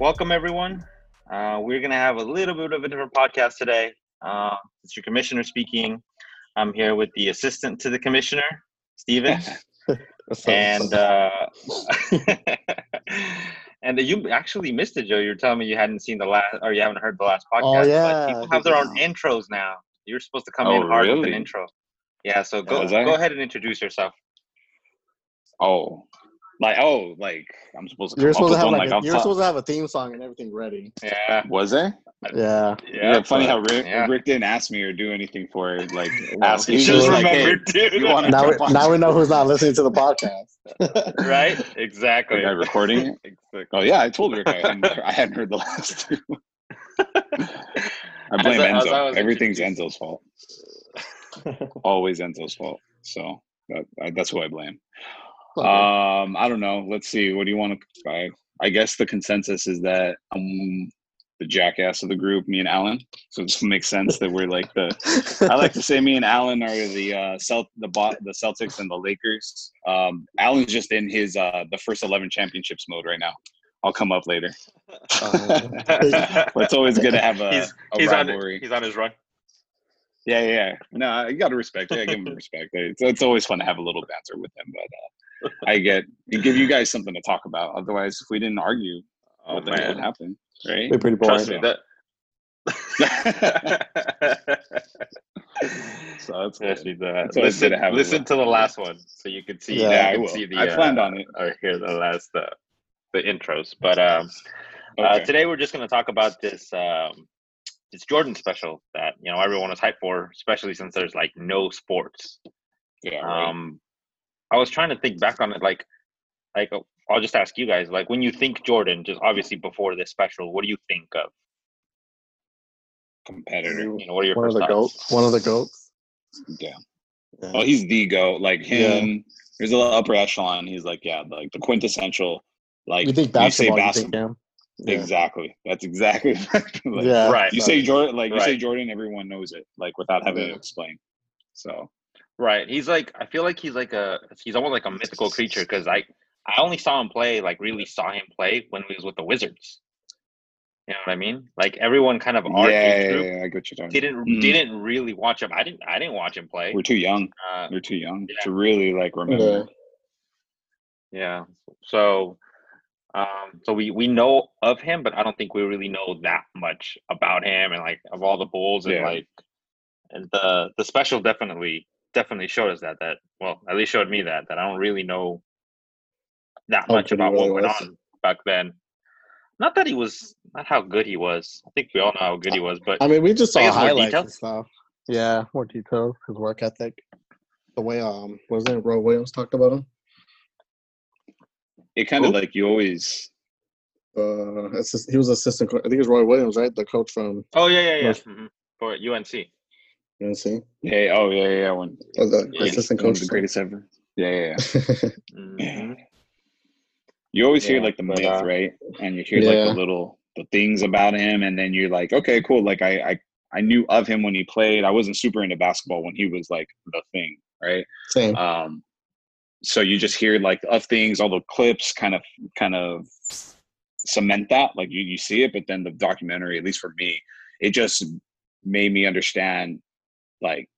Welcome, everyone. Uh, we're going to have a little bit of a different podcast today. Uh, it's your commissioner speaking. I'm here with the assistant to the commissioner, Steven. and uh, and you actually missed it, Joe. You're telling me you hadn't seen the last, or you haven't heard the last podcast. Oh, yeah. But people have their own intros now. You're supposed to come Oh, in hard with an intro. Yeah, so oh, go was I? go ahead and introduce yourself. Oh, like oh, like I'm supposed to. You're supposed to have like, like, a, you're I'm supposed to have a theme song and everything ready. Yeah, Was I? Uh, yeah. Yeah. funny but- how Rick, yeah. Rick didn't ask me or do anything for it. Like Well, ask me. You just like, hey, dude. you Now we, now we know who's not listening to the podcast. right? Exactly. Like, I recording it? Exactly. Oh yeah, I told Rick I hadn't, I hadn't heard the last two. I blame As I- as Enzo. I Everything's Enzo's fault. Always Enzo's fault. So that, I, that's who I blame. Um, I don't know. Let's see. What do you want to? I, I guess the consensus is that I'm the jackass of the group, me and Alan. So this makes sense that we're like the. I like to say me and Alan are the uh, Celt the bot the Celtics and the Lakers. Um, Alan's just in his uh, the first eleven championships mode right now. I'll come up later. But it's always good to have a, he's a he's on rivalry. he's on his run. Yeah, yeah, yeah. No, you got to respect. it. I give him respect. It's, it's always fun to have a little banter with him, but uh, I get it give you guys something to talk about. Otherwise, if we didn't argue, Oh what the would man, happen, right? Be pretty boring. trust me that. so that's Trust good. me that. It's always Listen, to have a listen to the last one so you can see. Yeah, you I can will. see the. I planned uh, on it. Or hear the last uh, the intros, but um, uh, today we're just going to talk about this um, this Jordan special that you know everyone is hyped for, especially since there's like no sports. yeah, right. Um, I was trying to think back on it, like, like uh, I'll just ask you guys, like, when you think Jordan, just obviously before this special, what do you think of? competitor. You know, what are your One of the thoughts? goats. One of the goats. Yeah. Yeah. Oh, he's the goat. Like Yeah. him. There's a little upper echelon. He's like, yeah, like the quintessential. Like you think you say basketball? You think Yeah. Exactly. That's exactly. like, Yeah. Right. You say Jordan, like you say Jordan, everyone knows it, like without having Yeah. to explain. So Right. He's like I feel like he's like a he's almost like a mythical creature because I I only saw him play like really saw him play when he was with the Wizards. You know what I mean? Like everyone kind of yeah, our yeah, age group yeah, I get you're talking. didn't Mm. didn't really watch him. I didn't I didn't watch him play. We're too young. Uh, We're too young Yeah. to really like remember. yeah. So um so we we know of him, but I don't think we really know that much about him and like of all the bulls and Yeah. like and the the special definitely definitely showed us that that well at least showed me that that I don't really know that How much about what went on back then. Not that he was not how good he was. I think we all know how good he was, but I mean, we just saw highlights and stuff. Yeah, more details. His work ethic. The way um, wasn't it Roy Williams talked about him? It kind of like you always. Uh, assist, he was assistant. co- I think it was Roy Williams, right? The coach from oh yeah yeah yeah Yes. mhm, for UNC. UNC. Hey, oh yeah, yeah, yeah. One, Was the Yeah, assistant coach. the greatest ever. Yeah, yeah. yeah. Mhm. You always hear like the myth, uh, right? And you hear like the little the things about him, and then you're like, okay, cool. Like I, I I knew of him when he played. I wasn't super into basketball when he was like the thing, right? Same. Um, so you just hear like of things, all the clips, kind of kind of cement that. Like you you see it, but then the documentary, at least for me, it just made me understand like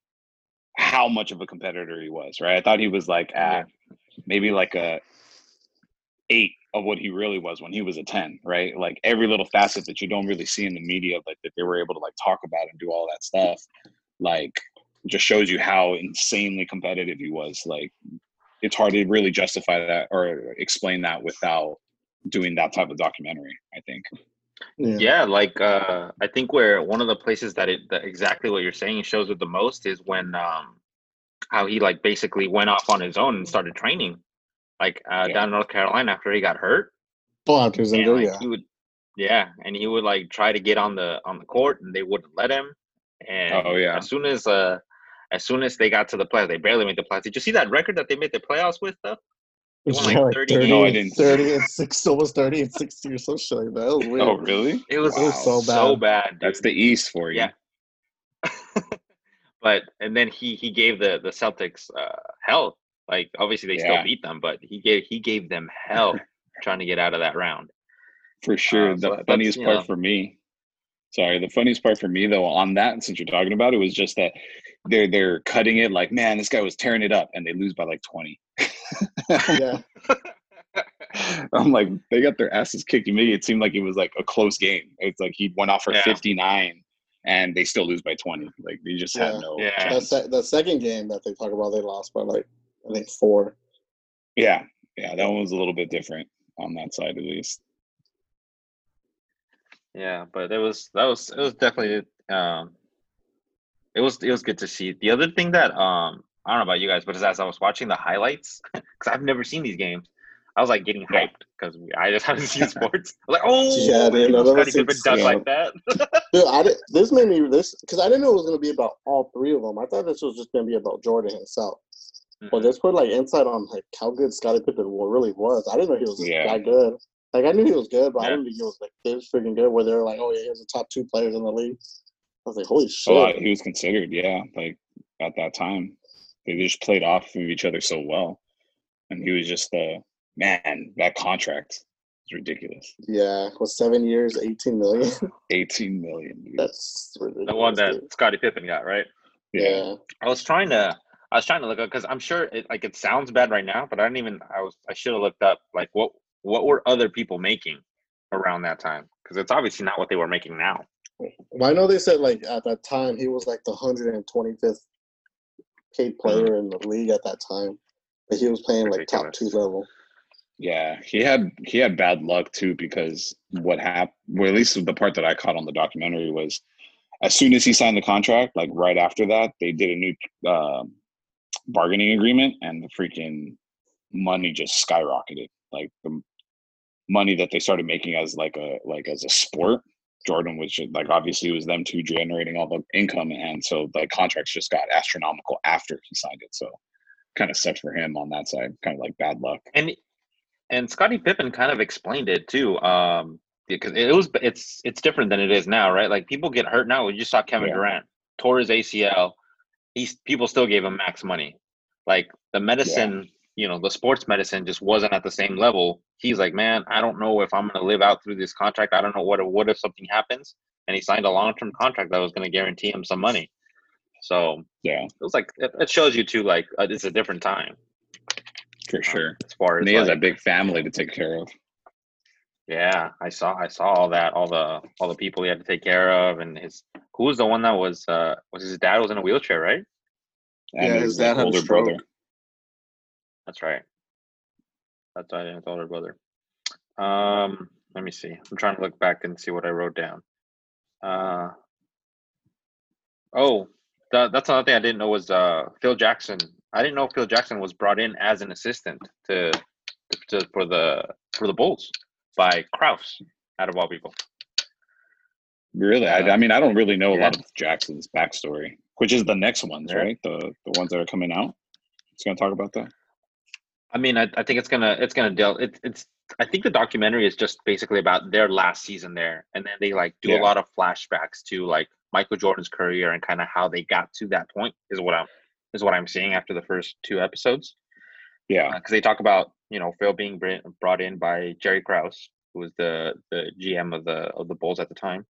how much of a competitor he was. Right? I thought he was like at maybe like a eight of what he really was when he was a 10 right like every little facet that you don't really see in the media like that they were able to like talk about and do all that stuff like just shows you how insanely competitive he was like it's hard to really justify that or explain that without doing that type of documentary i think Yeah. Yeah, like uh I think where one of the places that it that exactly what you're saying shows it the most is when um how he like basically went off on his own and started training like uh Yeah. down in North Carolina after he got hurt. After his And, injury, like, yeah. he would yeah, and he would like try to get on the on the court and they wouldn't let him. And Oh, yeah. as soon as uh as soon as they got to the playoffs, they barely made the playoffs. Did you see that record that they made the playoffs with though? He won, like, Yeah, 30 30, No, I and didn't. 30 and 6, almost 30 and 60 or some shit like that. It was oh really It was, It was so so bad. bad. that's the east for you Yeah. but and then he he gave the the Celtics uh, hell. Like obviously they Yeah. still beat them, but he gave he gave them hell trying to get out of that round. For sure. Uh, the that's, funniest part know- for me, sorry, the funniest part for me though on that, since you're talking about it, was just that they're they're cutting it like, man, this guy was tearing it up, and they lose by like 20. Yeah, I'm like, they got their asses kicked. To me, it seemed like it was like a close game. It's like he went off for Yeah. 59, and they still lose by 20. Like they just Yeah. had no Yeah. that, se- the second game that they talk about, they lost by like I think four. Yeah, yeah, that one was a little bit different on that side at least. Yeah, but it was that was it was definitely um it was it was good to see. The other thing that um I don't know about you guys, but as I was watching the highlights, because I've never seen these games, I was like getting hyped because I just haven't seen sports. I was like, oh, Yeah, man, dude, no, Scottie that was Pippen six- like that. Dude, I did, this made me this because I didn't know it was gonna be about all three of them. I thought this was just gonna be about Jordan himself. But Mhm. this put like insight on like how good Scottie Pippen really was. I didn't know he was Yeah. that good. Like I knew he was good, but I didn't think he was like this freaking good. Where they're like, oh yeah, he's the top two players in the league. I was like, holy oh, A shit! lot, he was considered, yeah, like at that time. They just played off of each other so well. And he was just the man, that contract is ridiculous. Yeah, was seven years, eighteen million. 18 million. Dude. That's ridiculous. the one that dude. Scottie Pippen got, right? yeah. I was trying to I was trying to look up because I'm sure it like it sounds bad right now, but I didn't even I was I should have looked up like what what were other people making around that time because it's obviously not what they were making now. Well, I know they said like at that time he was like the hundred and twenty fifth paid player in the league at that time, but he was playing like top two level. Yeah, he had he had bad luck too because what happened, well, at least the part that I caught on the documentary was, as soon as he signed the contract, like right after that, they did a new um bargaining agreement, and the freaking money just skyrocketed. Like the money that they started making as like a like as a sport. Jordan was just, like obviously it was them two generating all the income, and so the contracts just got astronomical after he signed it. So kind of sucked for him on that side, kind of like bad luck. and and Scottie Pippen kind of explained it too. Um, because it was it's it's different than it is now, right? Like people get hurt now. We just saw Kevin Yeah. Durant tore his ACL. He's people still gave him max money. Like the medicine, you know, the sports medicine just wasn't at the same level. He's like, man, I don't know if I'm gonna live out through this contract. I don't know what if- what if something happens. And he signed a long term contract that was gonna guarantee him some money. So Yeah, it was like it, it shows you too, like uh, it's a different time for sure. as far as And he has a big family to take care of. Yeah, I saw I saw all that, all the all the people he had to take care of, and his who was the one that was uh was his dad was in a wheelchair, right? And Yeah, his dad had a older stroke. brother. That's right. That's right, his older brother. Um, let me see. I'm trying to look back and see what I wrote down. Uh oh, that, that's another thing I didn't know was uh Phil Jackson. I didn't know Phil Jackson was brought in as an assistant to, to for the for the Bulls by Krause, out of all people. Really? I, Uh, I mean, I don't really know a lot of Jackson's backstory, which is the next ones, Yeah. right? The the ones that are coming out. It's gonna talk about that. I mean, I, I think it's gonna it's gonna deal. It, it's I think the documentary is just basically about their last season there, and then they like do Yeah. a lot of flashbacks to like Michael Jordan's career and kind of how they got to that point. Is what I'm is what I'm seeing after the first two episodes Yeah, because they talk about you know Phil being br- brought in by Jerry Krause, who was the the GM of the of the Bulls at the time,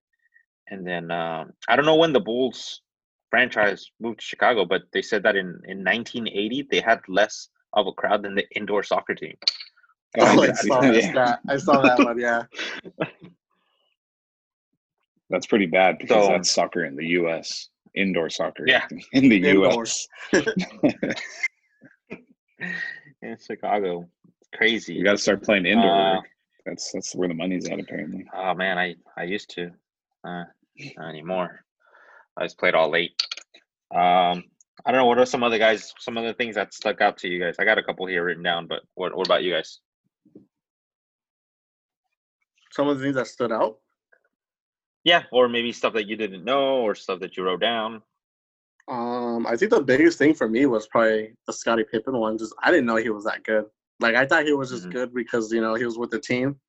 and then um, I don't know when the Bulls franchise moved to Chicago, but they said that in in 1980 they had less of a crowd than the indoor soccer team. Oh, I yeah. saw that Yeah. stat. I saw that one. Yeah. that's pretty bad because So- that's soccer in the U.S. Indoor soccer. Yeah. in the Indoors. U.S. in Chicago. It's crazy. You got to start playing indoor. Uh, that's that's where the money's at, apparently. Oh man, I I used to, uh, not anymore. I just played all late. Um, I don't know. What are some other guys? Some other things that stuck out to you guys? I got a couple here written down, but what what about you guys? Some of the things that stood out. Yeah, or maybe stuff that you didn't know, or stuff that you wrote down. Um, I think the biggest thing for me was probably the Scottie Pippen one. Just I didn't know he was that good. Like I thought he was just Mhm. good because you know he was with the team,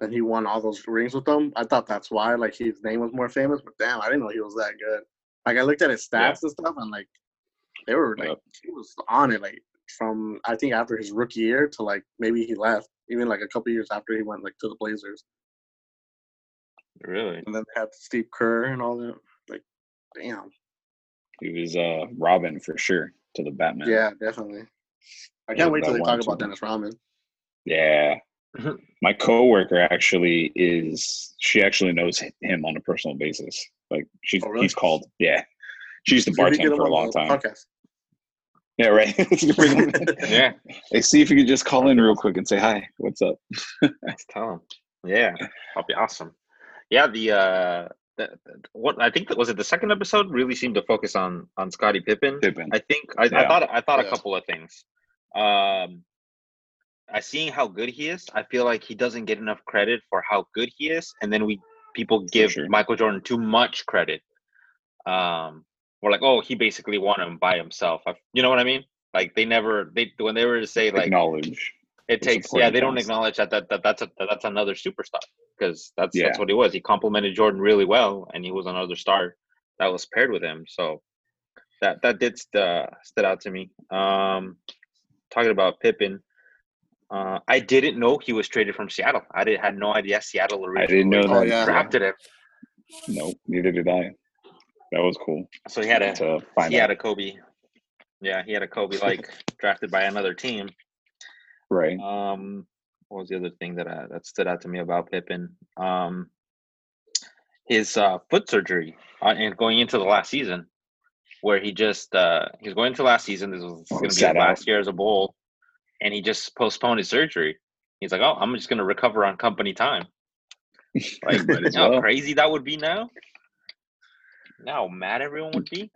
and he won all those rings with them. I thought that's why. Like his name was more famous. But damn, I didn't know he was that good. Like I looked at his stats and stuff, and like they were like Yep. he was on it like from I think after his rookie year to like maybe he left, even like a couple years after he went like to the Blazers, Really? and then they had Steve Kerr and all that. Like, damn, He was uh Robin for sure to the Batman. yeah, definitely. I can't wait till they talk about. Dennis Rodman. Yeah. My coworker actually is she actually knows him on a personal basis. Like she's Oh, really? he's called yeah. She used to See if we get bartend for a long time. Podcast. Yeah, right. Let's bring him in. Yeah. Hey, see if you could just call in real quick and say hi. What's up? Let's tell him. Yeah, that'll be awesome. Yeah, the uh, the, the- what I think that was it. The second episode really seemed to focus on on Scottie Pippen. Pippen. I think I, I thought I thought a couple of things. Um, I seeing how good he is. I feel like he doesn't get enough credit for how good he is, and then we people give sure. Michael Jordan too much credit. Um, we're like, oh, he basically won him by himself. I, you know what I mean? Like they never they when they were to say like Acknowledge. it takes yeah they don't acknowledge that that, that that's a that that's another superstar because that's Yeah. that's what he was he complimented jordan really well and he was another star that was paired with him so that that did st- uh, stood out to me um talking about pippen uh, I didn't know he was traded from Seattle. I did had no idea Seattle originally I didn't know that drafted him. Nope, neither did I. That was cool So he had a to find he out. had a Kobe. Yeah, he had a Kobe like drafted by another team. right. Um, what was the other thing that uh, that stood out to me about Pippen? Um, his uh, foot surgery uh, and going into the last season, where he just uh, he was going into last season. This was Oh, going to be his last year as a bull, and he just postponed his surgery. He's like, "Oh, I'm just going to recover on company time." Like, you as know how well. crazy that would be now. Now, how mad everyone would be.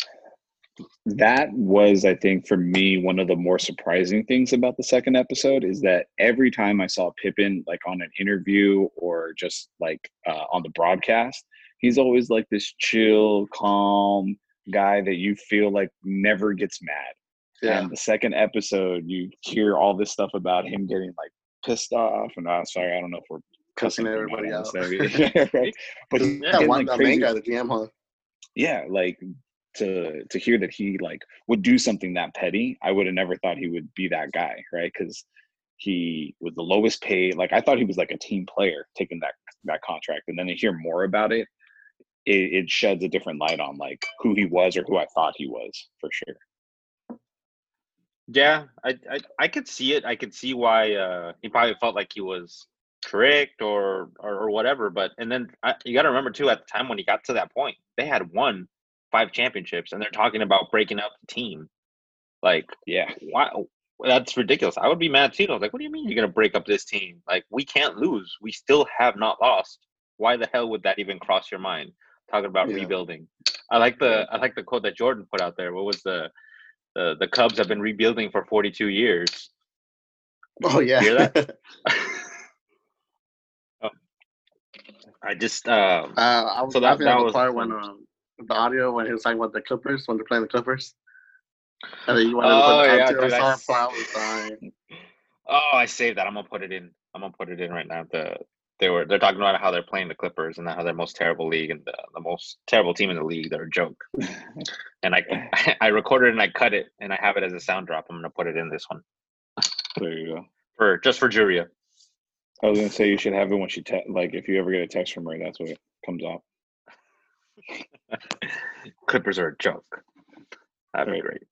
that was i think for me one of the more surprising things about the second episode is that every time i saw pippen like on an interview or just like uh, on the broadcast he's always like this chill calm guy that you feel like never gets mad Yeah, and the second episode you hear all this stuff about him getting like pissed off and i'm sorry i don't know if we're cussing cussing everybody on out. this, yeah, right but Yeah, Yeah, getting, one like, the crazy- main guy, the GM, huh? Yeah like to to hear that he like would do something that petty i would have never thought he would be that guy right because he was the lowest paid like i thought he was like a team player taking that that contract and then to hear more about it it, it sheds a different light on like who he was or who i thought he was for sure Yeah, I, I I could see it. I could see why uh, he probably felt like he was tricked or or, or whatever. But and then I, you got to remember too, at the time when he got to that point, they had won five championships, and they're talking about breaking up the team. Like, yeah why? That's ridiculous. I would be mad too. I was like, what do you mean you're gonna break up this team? Like, we can't lose. We still have not lost. Why the hell would that even cross your mind? Talking about Yeah. rebuilding. I like the I like the quote that Jordan put out there. What was the the the Cubs have been rebuilding for 42 years. Oh yeah. Hear that? Oh. I just uh, uh, I was So that- laughing that at the was part when um, the audio when he was talking about the Clippers when they're playing the Clippers. And then you wanted Oh, to put the yeah, answer dude, I on s- I oh I saved that. I'm gonna put it in. I'm gonna put it in right now. The they were they're talking about how they're playing the Clippers and how they're most terrible league and the, the most terrible team in the league. They're a joke. And I I recorded and I cut it and I have it as a sound drop. I'm gonna put it in this one there you go for just for Juria. I was gonna say you should have it when she te- like if you ever get a text from her that's what comes out Clippers are a joke. That'd be Right. great.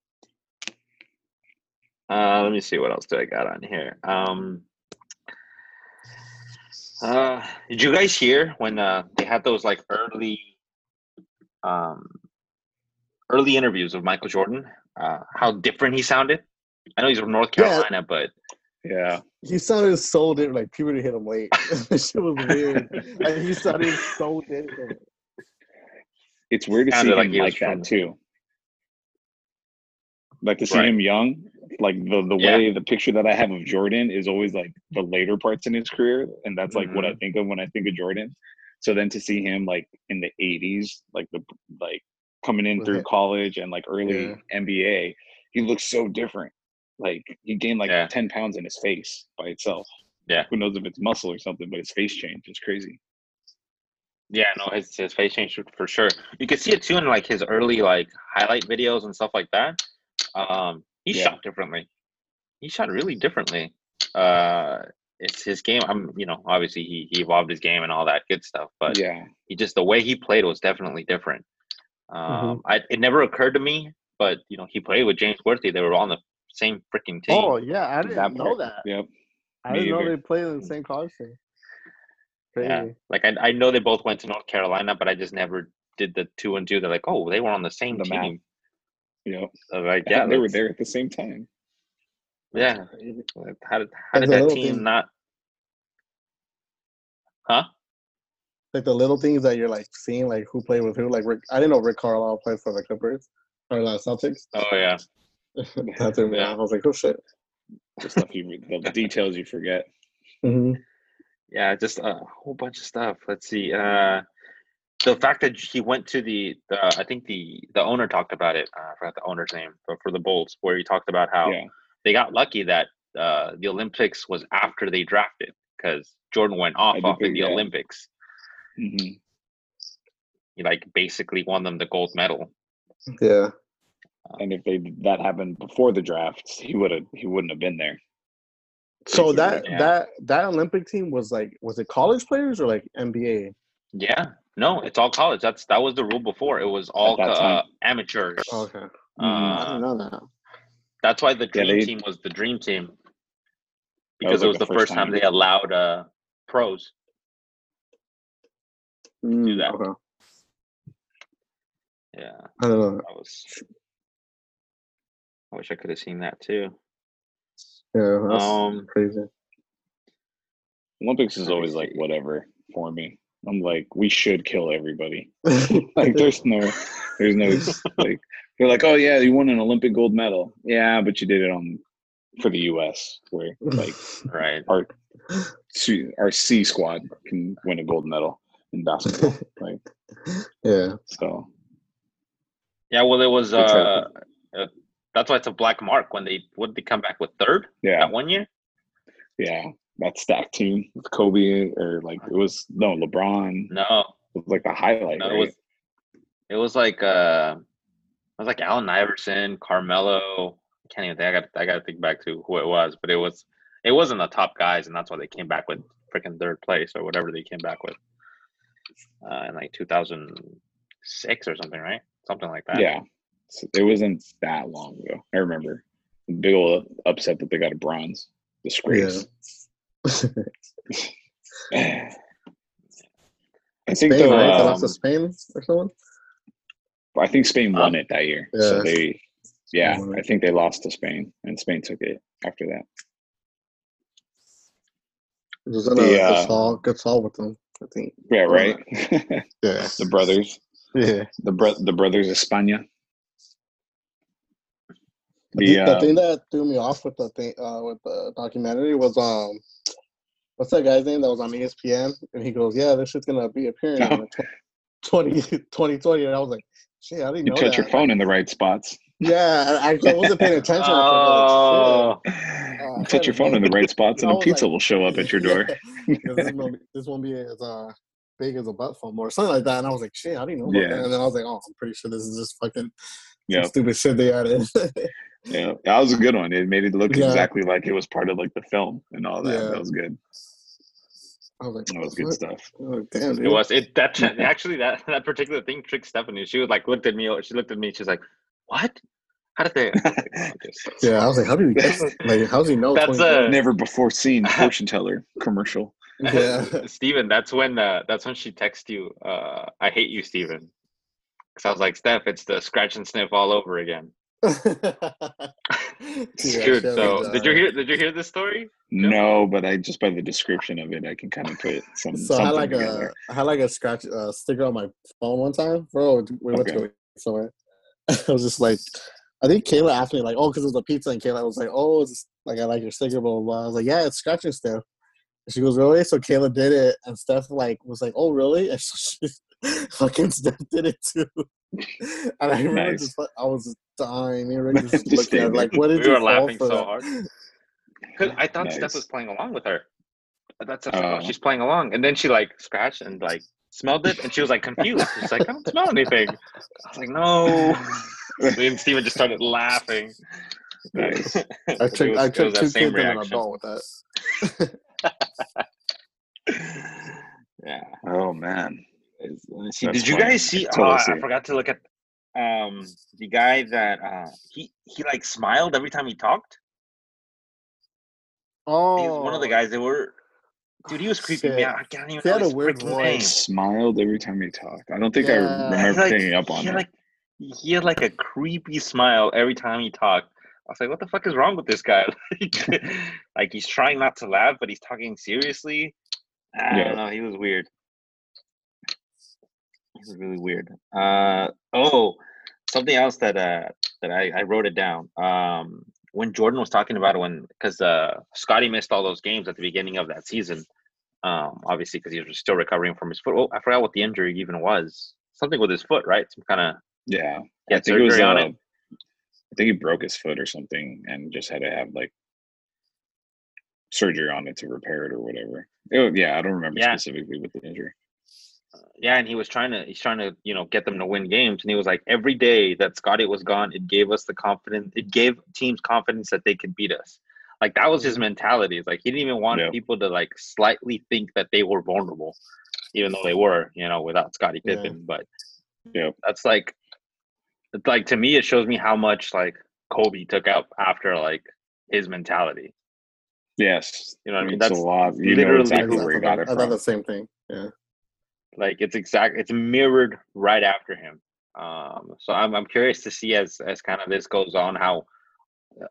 Uh, let me see what else do I got on here. Um, uh, did you guys hear when uh, they had those like early, um, early interviews of Michael Jordan? Uh, how different he sounded. I know he's from North Yeah. Carolina, but yeah He sounded so different. Like puberty hit him late. This shit was weird. like he sounded so different. it's weird to see Sounded him like like that too. Like to see Right. him young, like the the Yeah. way the picture that I have of Jordan is always like the later parts in his career, and that's like what I Mm-hmm. think of when I think of Jordan. So then to see him like in the '80s, like the like coming in through college and like early Yeah. NBA, he looks so different. Like he gained like Yeah. ten pounds in his face by itself. Yeah. who knows if it's muscle or something, but his face changed. It's crazy. Yeah, no, his his face changed for sure. You could see it too in like his early like highlight videos and stuff like that. Um, he Yeah. shot differently. He shot really differently. Uh, it's his game. I'm, you know, obviously he he evolved his game and all that good stuff, but yeah, he just the way he played was definitely different. Um, I it never occurred to me, but you know, he played with James Worthy. They were on the same freaking team. Oh yeah, I didn't That know part. that. yep. I Me didn't know they played in the same college team. Crazy. Yeah, like I, I know they both went to North Carolina, but I just never did the two and two. They're like, oh, they were on the same The team. Yep. I was like, Yeah, yeah, they were there at the same time. Yeah, how did how did that team thing- not? Huh? Like the little things that you're like seeing, like who played with who. Like Rick, I didn't know Rick Carlisle played for the Clippers or the Celtics. Oh yeah, that threw me off. I was like, oh shit. The stuff you, the details you forget. hmm yeah, just a whole bunch of stuff. Let's see. Uh, the fact that he went to the, the I think the the owner talked about it. Uh, I forgot the owner's name, but for the Bulls, where he talked about how Yeah. they got lucky that uh, the Olympics was after they drafted because Jordan went off off in the. Olympics. hmm He like basically won them the gold medal. Yeah. And if they that happened before the draft, he would have he wouldn't have been there. So Basically, that yeah. that that Olympic team was like, was it college players or like NBA? Yeah, no, it's all college. That's that was the rule before. It was all uh, time. amateurs. Okay. I Uh, didn't know that. that's why the Yeah, dream they- team was the dream team was because it was the the first first time time. they allowed uh, pros. Mm, that. Okay. Yeah, I don't know. that was. I wish I could have seen that too. Yeah, that's Um, crazy. Olympics is always like whatever for me. I'm like, we should kill everybody. Like there's no there's no like they're like, oh yeah, you won an Olympic gold medal. Yeah, but you did it on for the US where like right. our C, our C squad can win a gold medal in basketball. like yeah. so Yeah, well, it was. Uh, try. That's why it's a black mark when they did they come back with third yeah, that one year. yeah. That stack team with Kobe or like it was no LeBron. No, It was like the highlight, no, right? it was. It was like uh, it was like Allen Iverson, Carmelo. I can't even think. I got I got to think back to who it was, but it was it wasn't the top guys, and that's why they came back with freaking third place or whatever they came back with uh, in like 2006 or something, right? Something like that. Yeah, it wasn't that long ago. I remember the big old upset that they got a bronze. Disgrace. I think Spain, though, right? They lost to um, Spain or someone. I think Spain won Um, it that year. So yeah. they, yeah, I think they lost to Spain, and Spain took it after that. Was in The, a uh, Gasol, Gasol with them, I think. Yeah, right. Yeah. the brothers, Yeah. the bro- the brothers España. The, The, the um, thing that threw me off with the thing uh, with the documentary was um, what's that guy's name that was on ESPN? And he goes, "Yeah, this shit's gonna be appearing in Oh. 20, 2020." And I was like, "Shit, I didn't you know put that." your phone in the right spots. Yeah, I, I wasn't paying attention. at Oh, you I your phone in the right spots, and a pizza like- will show up at your door. Yeah, this, won't be, this won't be as uh, big as a butt phone or something like that. And I was like, "Shit, I didn't know about Yeah. that." And then I was like, "Oh, I'm pretty sure this is just fucking Yeah, stupid shit they added." Yeah, that was a good one. It made it look Yeah. exactly like it was part of like the film and all that. Yeah. That was good. I like, That was good the stuff. fuck?" I was Damn, dude. it was it. That actually that that particular thing tricked Stephanie. She was like looked at me. She looked at me. She's like, "What? How did they?" Like, "Oh, Yeah, I was like, how do you get like how does he know? That's a- Never before seen fortune teller commercial. yeah. Steven, that's when uh, that's when she texted you. Uh, I hate you, Steven. Because I was like, Steph, it's the scratch and sniff all over again. Dude, so did you hear? Did you hear this story? Yeah. No, but I just by the description of it, I can kind of put some So I had like together. a I had like a scratch uh, sticker on my phone one time, bro. We went Okay. to somewhere. I was just like, I think Kayla asked me like, oh, because it was a pizza, and Kayla was like, oh, it's like I like your sticker, blah blah. blah. I was like, yeah, it's scratching stuff. And she goes, really? So Kayla did it, and Steph like was like, oh, really? And so she fucking Steph did it too. And I remember Nice. just like, I was dying. Me and Rick just Just looking at her, like, what did We you were laughing so hard. Because I thought Steph was playing along with her. That's, that's like, oh, she's playing along, and then she like scratched and like smelled it, and she was like confused. She's like, I don't smell anything. I was like, no. Me and Steven just started laughing. Nice. I took was- I it was tricked that two same kids and an reaction. adult with that. Yeah. Oh man. Is- let see. That's Did you funny. guys see? Totally oh, see I forgot to look at um the guy that uh he he like smiled every time he talked. Oh, He was one of the guys that were. Dude, he was creeping me out. I can't even He had a weird voice. name. Smiled every time he talked. I don't think I Yeah. He remember like- picking up on he had that. like he had like a creepy smile every time he talked. I was like, what the fuck is wrong with this guy? like, like, he's trying not to laugh, but he's talking seriously. I Yeah. don't know. He was weird. He is really weird. Uh oh, something else that uh that I, I wrote it down. Um when Jordan was talking about it when because uh Scottie missed all those games at the beginning of that season. Um obviously because he was still recovering from his foot. Oh, I forgot what the injury even was. Something with his foot, right? Some kind of yeah. yeah, I think it was on uh, it. I think he broke his foot or something and just had to have like surgery on it to repair it or whatever. It yeah, I don't remember Yeah. specifically with the injury. Yeah, and he was trying to he's trying to, you know, get them to win games. And he was like, every day that Scottie was gone, it gave us the confidence it gave teams confidence that they could beat us. Like that was his mentality. It's like he didn't even want Yeah. people to like slightly think that they were vulnerable, even though they were, you know, without Scottie Yeah. Pippen. But yeah, that's like it's like to me it shows me how much like Kobe took out after like his mentality. Yes. You know what I mean? That's a lot. You literally know exactly I where he thought got it I thought the same thing. Yeah. Like it's exact it's mirrored right after him um so i'm, I'm curious to see as as kind of this goes on how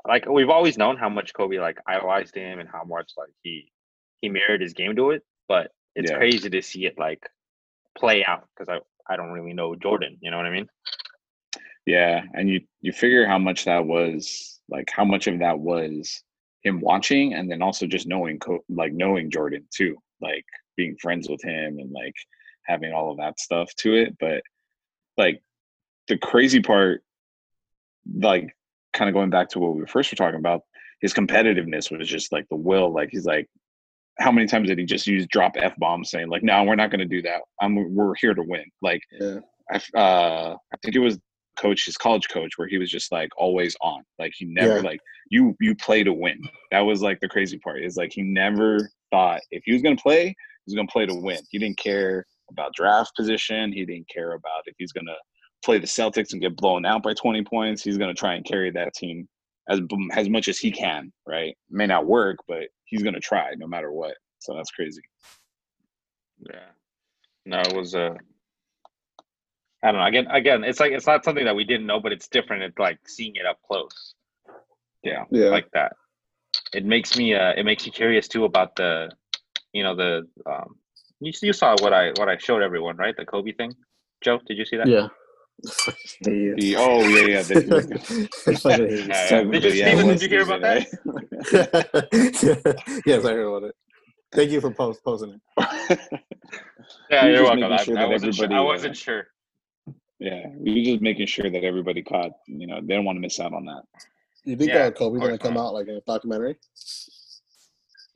like we've always known how much kobe like idolized him and how much like he he mirrored his game to it but it's Yeah. crazy to see it like play out because i i don't really know jordan you know what i mean Yeah, and you you figure how much that was like how much of that was him watching and then also just knowing Co- like knowing Jordan too, like being friends with him and like having all of that stuff to it, but like the crazy part like kind of going back to what we first were talking about, his competitiveness was just like the will like he's like how many times did he just use drop f bombs saying like no we're not going to do that. I'm we're here to win. Like Yeah. I uh I think it was coach his college coach where he was just like always on. Like he never Yeah. like you you play to win. That was like the crazy part. Is like he never thought if he was gonna play he was gonna play to win. He didn't care about draft position. He didn't care about if he's gonna play the Celtics and get blown out by 20 points. He's gonna try and carry that team as as much as he can right? May not work but he's gonna try no matter what. So that's crazy. Yeah. No it was uh i don't know. Again again it's like it's not something that we didn't know but it's different. It's like seeing it up close. Yeah Yeah. like that. It makes me uh it makes you curious too about the you know the um you, you saw what I what I showed everyone, right? The Kobe thing. Joe, did you see that? yeah. The, oh yeah yeah the, I fucking Yeah, yeah. Did you- Yeah, Steven, did you hear about Steven, yes, I heard about it. Thank you for post posting it. Yeah, You're you're welcome. making I, I wasn't sure. I wasn't sure. yeah, you're just making sure that everybody caught. You know, they don't want to miss out on that. You think Yeah, uh, Kobe's gonna come not. out like a documentary?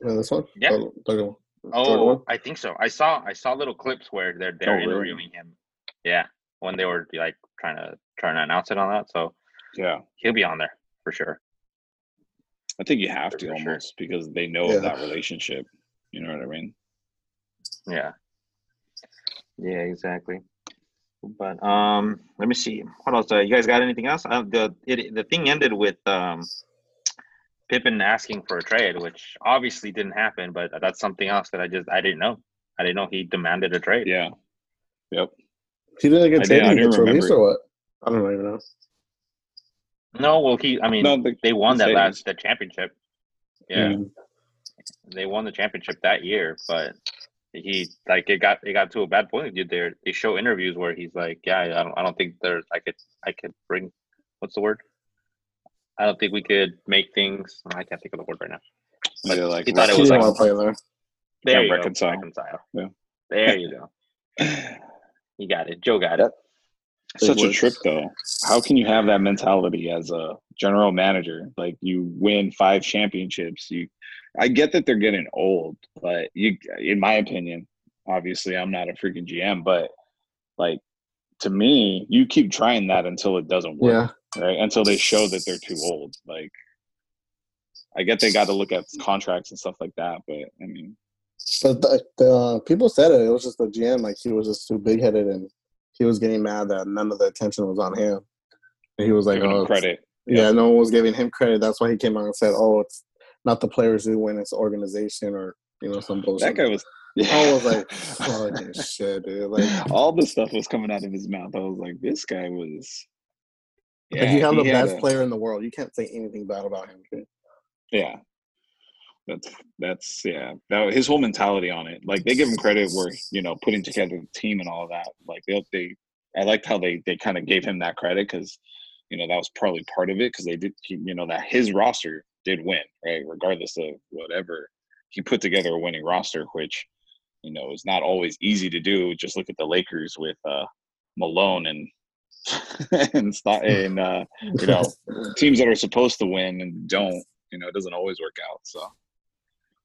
Uh, this one? Yeah. Oh, Jordan one. Jordan Oh, one? I think so. I saw I saw little clips where they're they're Oh, really? interviewing him. Yeah, when they were like trying to trying to announce it on that. So Yeah, he'll be on there for sure. I think you have For to sure. almost because they know Yeah. of that relationship. You know what I mean? Yeah. Yeah, exactly. But um, let me see. What else? Uh, you guys got anything else? Uh, the it, the thing ended with um, Pippen asking for a trade, which obviously didn't happen. But that's something else that I just I didn't know. I didn't know he demanded a trade. Yeah. Yep. He didn't get did- traded. I He gets released or what? I don't even know. No, well, he. I mean, No, the, they won the that stays. last the championship. Yeah, Mm. they won the championship that year, but he like it got it got to a bad point. Dude, they they show interviews where he's like, yeah, I don't I don't think there's I could I could bring what's the word? I don't think we could make things. Oh, I can't think of the word right now. But Yeah, like he thought it was didn't like play there. there you reconcile. go, reconcile. Yeah. There you go. You got it. Joe got it. Such Big a trip though. How can you have that mentality as a general manager? Like you win five championships. You I get that they're getting old, but you in my opinion, Obviously, I'm not a freaking GM, but like to me, you keep trying that until it doesn't work, Yeah, right? Until they show that they're too old. Like, I get they got to look at contracts and stuff like that, but I mean, but the, the uh, people said it. It was just the GM. Like he was just too big headed, and he was getting mad that none of the attention was on him. And he was like, "Oh, credit. Yeah, no one was giving him credit. That's why he came out and said, "Oh, it's not the players who win; it's organization, or you know, some bullshit." That guy was. I was like, "Fucking shit, dude!" Like, all the stuff was coming out of his mouth. I was like, this guy was. Like you have the best a- player in the world. You can't say anything bad about him. Dude. Yeah. That's that's yeah. That his whole mentality on it. Like they give him credit where you know putting together the team and all of that. Like they they I liked how they they kind of gave him that credit because you know that was probably part of it because they did you know that his roster did win right regardless of whatever he put together a winning roster which you know is not always easy to do. Just look at the Lakers with uh Malone and and st- and uh you know teams that are supposed to win and don't you know it doesn't always work out so.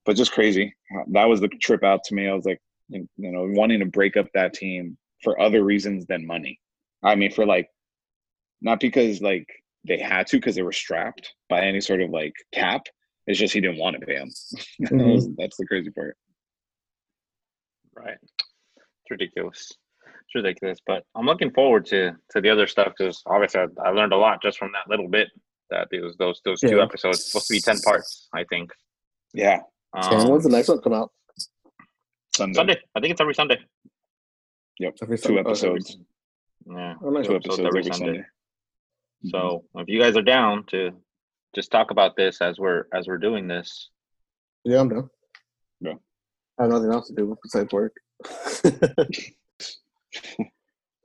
But just crazy. That was the trip out to me. I was like you know wanting to break up that team for other reasons than money. I mean for like not because like they had to because they were strapped by any sort of like cap. It's just he didn't want to pay them that's the crazy part. Right. It's ridiculous. It's ridiculous. But I'm looking forward to to the other stuff because obviously I, I learned a lot just from that little bit. That it was those those two Yeah. episodes supposed to be ten parts. I think. yeah and Um, when's the next one come out? sunday, Sunday. I think it's every Sunday. yep Every two Sunday? Oh, episodes Sunday. Yeah. Oh, nice. two episodes every sunday, So if you guys are down to just talk about this as we're as we're doing this, Yeah, I'm done. Yeah. I have nothing else to do besides work.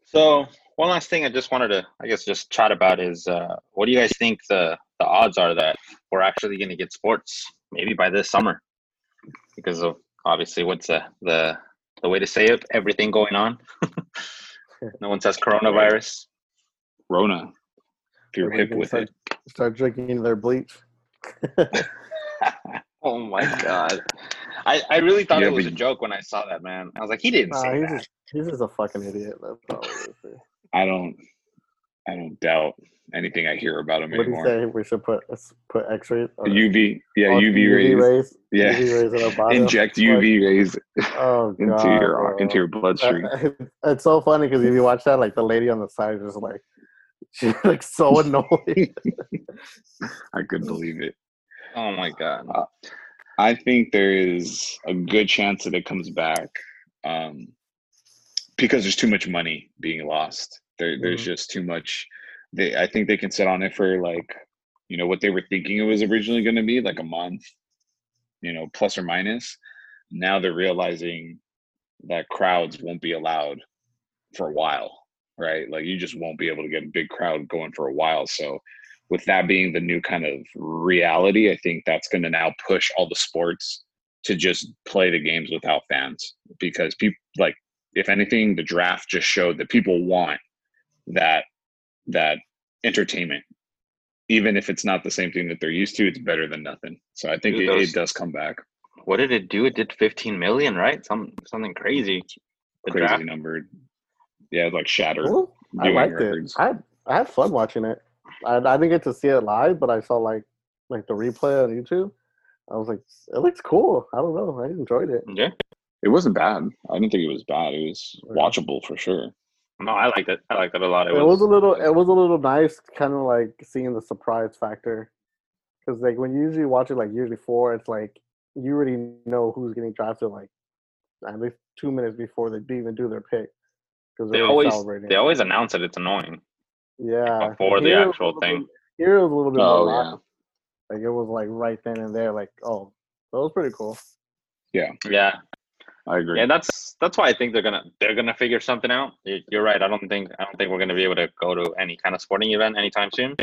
So one last thing I just wanted to, I guess, just chat about is uh, what do you guys think the the odds are that we're actually going to get sports maybe by this summer because of obviously what's the the the way to say it, everything going on. no one says coronavirus. rona if you're hip with start, it Start drinking their bleach. Oh my god. I, I really thought Yeah, it was a joke when I saw that man. I was like, he didn't Nah, say he's that. just he's just a fucking idiot. That's all it is. I don't I don't doubt anything I hear about him What do you say? We should put put X-rays. UV, yeah, oh, UV, rays, rays. yeah. UV rays in our body. Inject UV rays Oh into your bro. into your bloodstream. Uh, it's so funny because if you watch that, like the lady on the side is just like she's like so annoyed. I couldn't believe it. Oh my god. I think there is a good chance that it comes back um, because there's too much money being lost. There, there's Mhm. just too much. They, I think they can sit on it for like, you know, what they were thinking it was originally going to be, like a month, you know, plus or minus. Now they're realizing that crowds won't be allowed for a while, right? Like you just won't be able to get a big crowd going for a while. So with that being the new kind of reality, I think that's going to now push all the sports to just play the games without fans because people like if anything the draft just showed that people want that that entertainment even if it's not the same thing that they're used to it's better than nothing so i think Dude, it, those- it does come back What did it do? It did 15 million, right? Some something crazy. The crazy draft. numbered yeah like shattered Well, I liked records. it. I had, I had fun watching it. I, I didn't get to see it live, but I saw like like the replay on YouTube. I was like, it looks cool. I don't know. I enjoyed it. Yeah. It wasn't bad i didn't think it was bad it was watchable for sure No, I liked it. I liked it a lot. It was a little. It was a little nice, kind of like seeing the surprise factor, because like when you usually watch it like years before, it's like you already know who's getting drafted like at least two minutes before they even do their pick. Because They always they always announce it. It's annoying. yeah before the Here it was a actual little thing. bit- Here it was a little bit oh more yeah live. Like it was like right then and there. Like oh, that was pretty cool. Yeah. Yeah. I agree And that's that's why I think they're gonna they're gonna figure something out. You- You're right. I don't think I don't think we're gonna be able to go to any kind of sporting event anytime soon.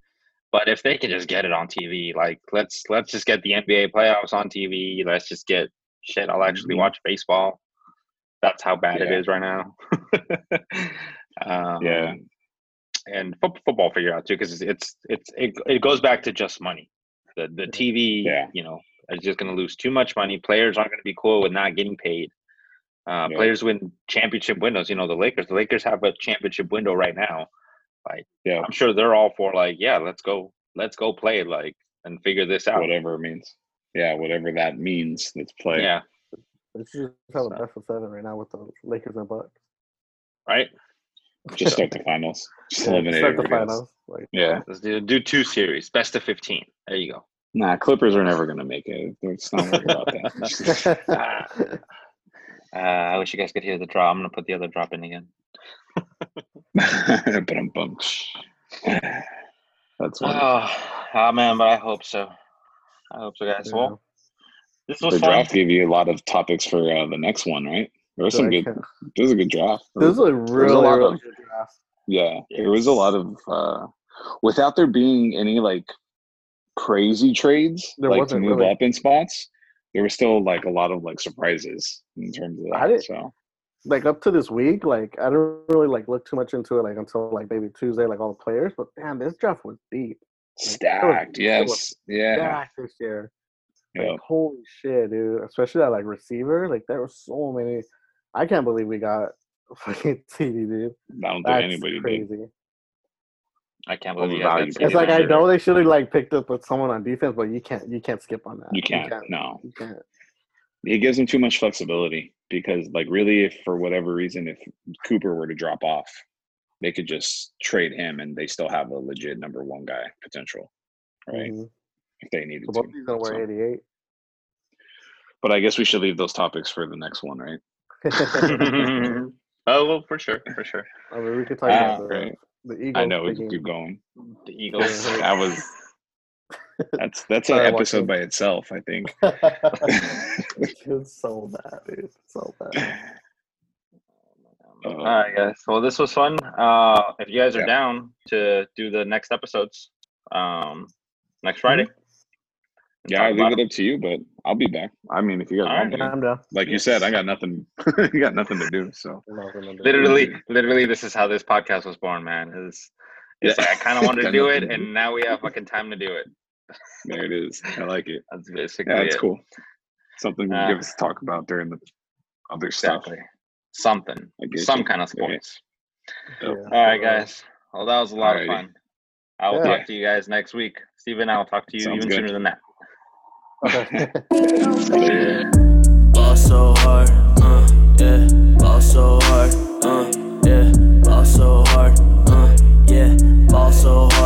But if they can just get it on TV, like let's let's just get the NBA playoffs on TV. Let's just get shit. I'll actually Mhm. watch baseball. That's how bad it Yeah. is right now. um, Yeah. and fo- football figure out too because it's it's it, it goes back to just money. The the TV, Yeah. you know, is just gonna lose too much money. Players aren't gonna be cool with not getting paid. Uh, Yeah. Players win championship windows. You know, the Lakers. The Lakers have a championship window right now. Yeah, I'm sure they're all for like, yeah, let's go, let's go play like and figure this out. whatever it means. Yeah, whatever that means. Let's play. Yeah, They should just have a best of seven right now with the Lakers and Bucks. right. Just start the finals. Just Yeah, eliminate start the finals. Like, Yeah. Let's do, do two series, best of fifteen. There you go. Nah, Clippers are never gonna make it. It's not worried about that. Uh, I wish you guys could hear the drop. I'm gonna put the other drop in again. but I'm bummed. That's one. Oh, oh man, but I hope so. I hope so, guys. Yeah. Well, this the was fun. draft gave you a lot of topics for uh, the next one, right? There was some I good. can't- There was a good draft. This is a really, lot really of- good draft. Yeah, there was a lot of uh without there being any like crazy trades There like to move really. up in spots. There was still like a lot of like surprises in terms of I that. didn't- So Like up to this week, like I don't really like look too much into it like until like maybe Tuesday, like all the players. But damn, this draft was deep. stacked, it yes, yeah, Stacked this year. Like, holy shit, dude! Especially that like receiver. Like there were so many. I can't believe we got fucking CeeDee, dude. I don't think That's anybody did. Crazy. I can't believe you guys It's like I know they should have like picked up with someone on defense, but you can't you can't skip on that. You can't. No, You can't. it gives them too much flexibility because, like, really, if for whatever reason, if Cooper were to drop off, they could just trade him, and they still have a legit number one guy potential, right? Mhm. If they needed So to. both these gonna wear So- 88. But I guess we should leave those topics for the next one, right? oh well, for sure, for sure. I mean, we could talk Ah, about the, right. The Eagles. I know we picking- can keep going. The Eagles. That was that's that's an episode by itself, I think. it's so bad, dude. So bad. All right, guys. Well, this was fun. Uh, if you guys are Yeah. down to do the next episodes, um, next Friday. Yeah, I talk leave it up to you, but I'll be back. I mean, if you guys right. I'm down. like you said, I got nothing. you got nothing to do, so I'm not gonna do it. Literally, literally, this is how this podcast was born, man. Is it's Yeah. like I kind of wanted to do it, to do. and now we have fucking time to do it. there it is. I like it. That's basically Yeah, that's it. cool. Something we Uh, give us to talk about during the other stuff. Something, some you. kind of Yeah. sports. Yeah. All right, guys. Well, that was a lot Alrighty. of fun. I will Yeah. talk to you guys next week. Steven, I will talk to you Sounds even good. sooner than that. Okay. yeah. Ball so hard, uh, yeah. Ball so hard, uh, yeah. Ball so hard, uh, yeah. Ball so hard.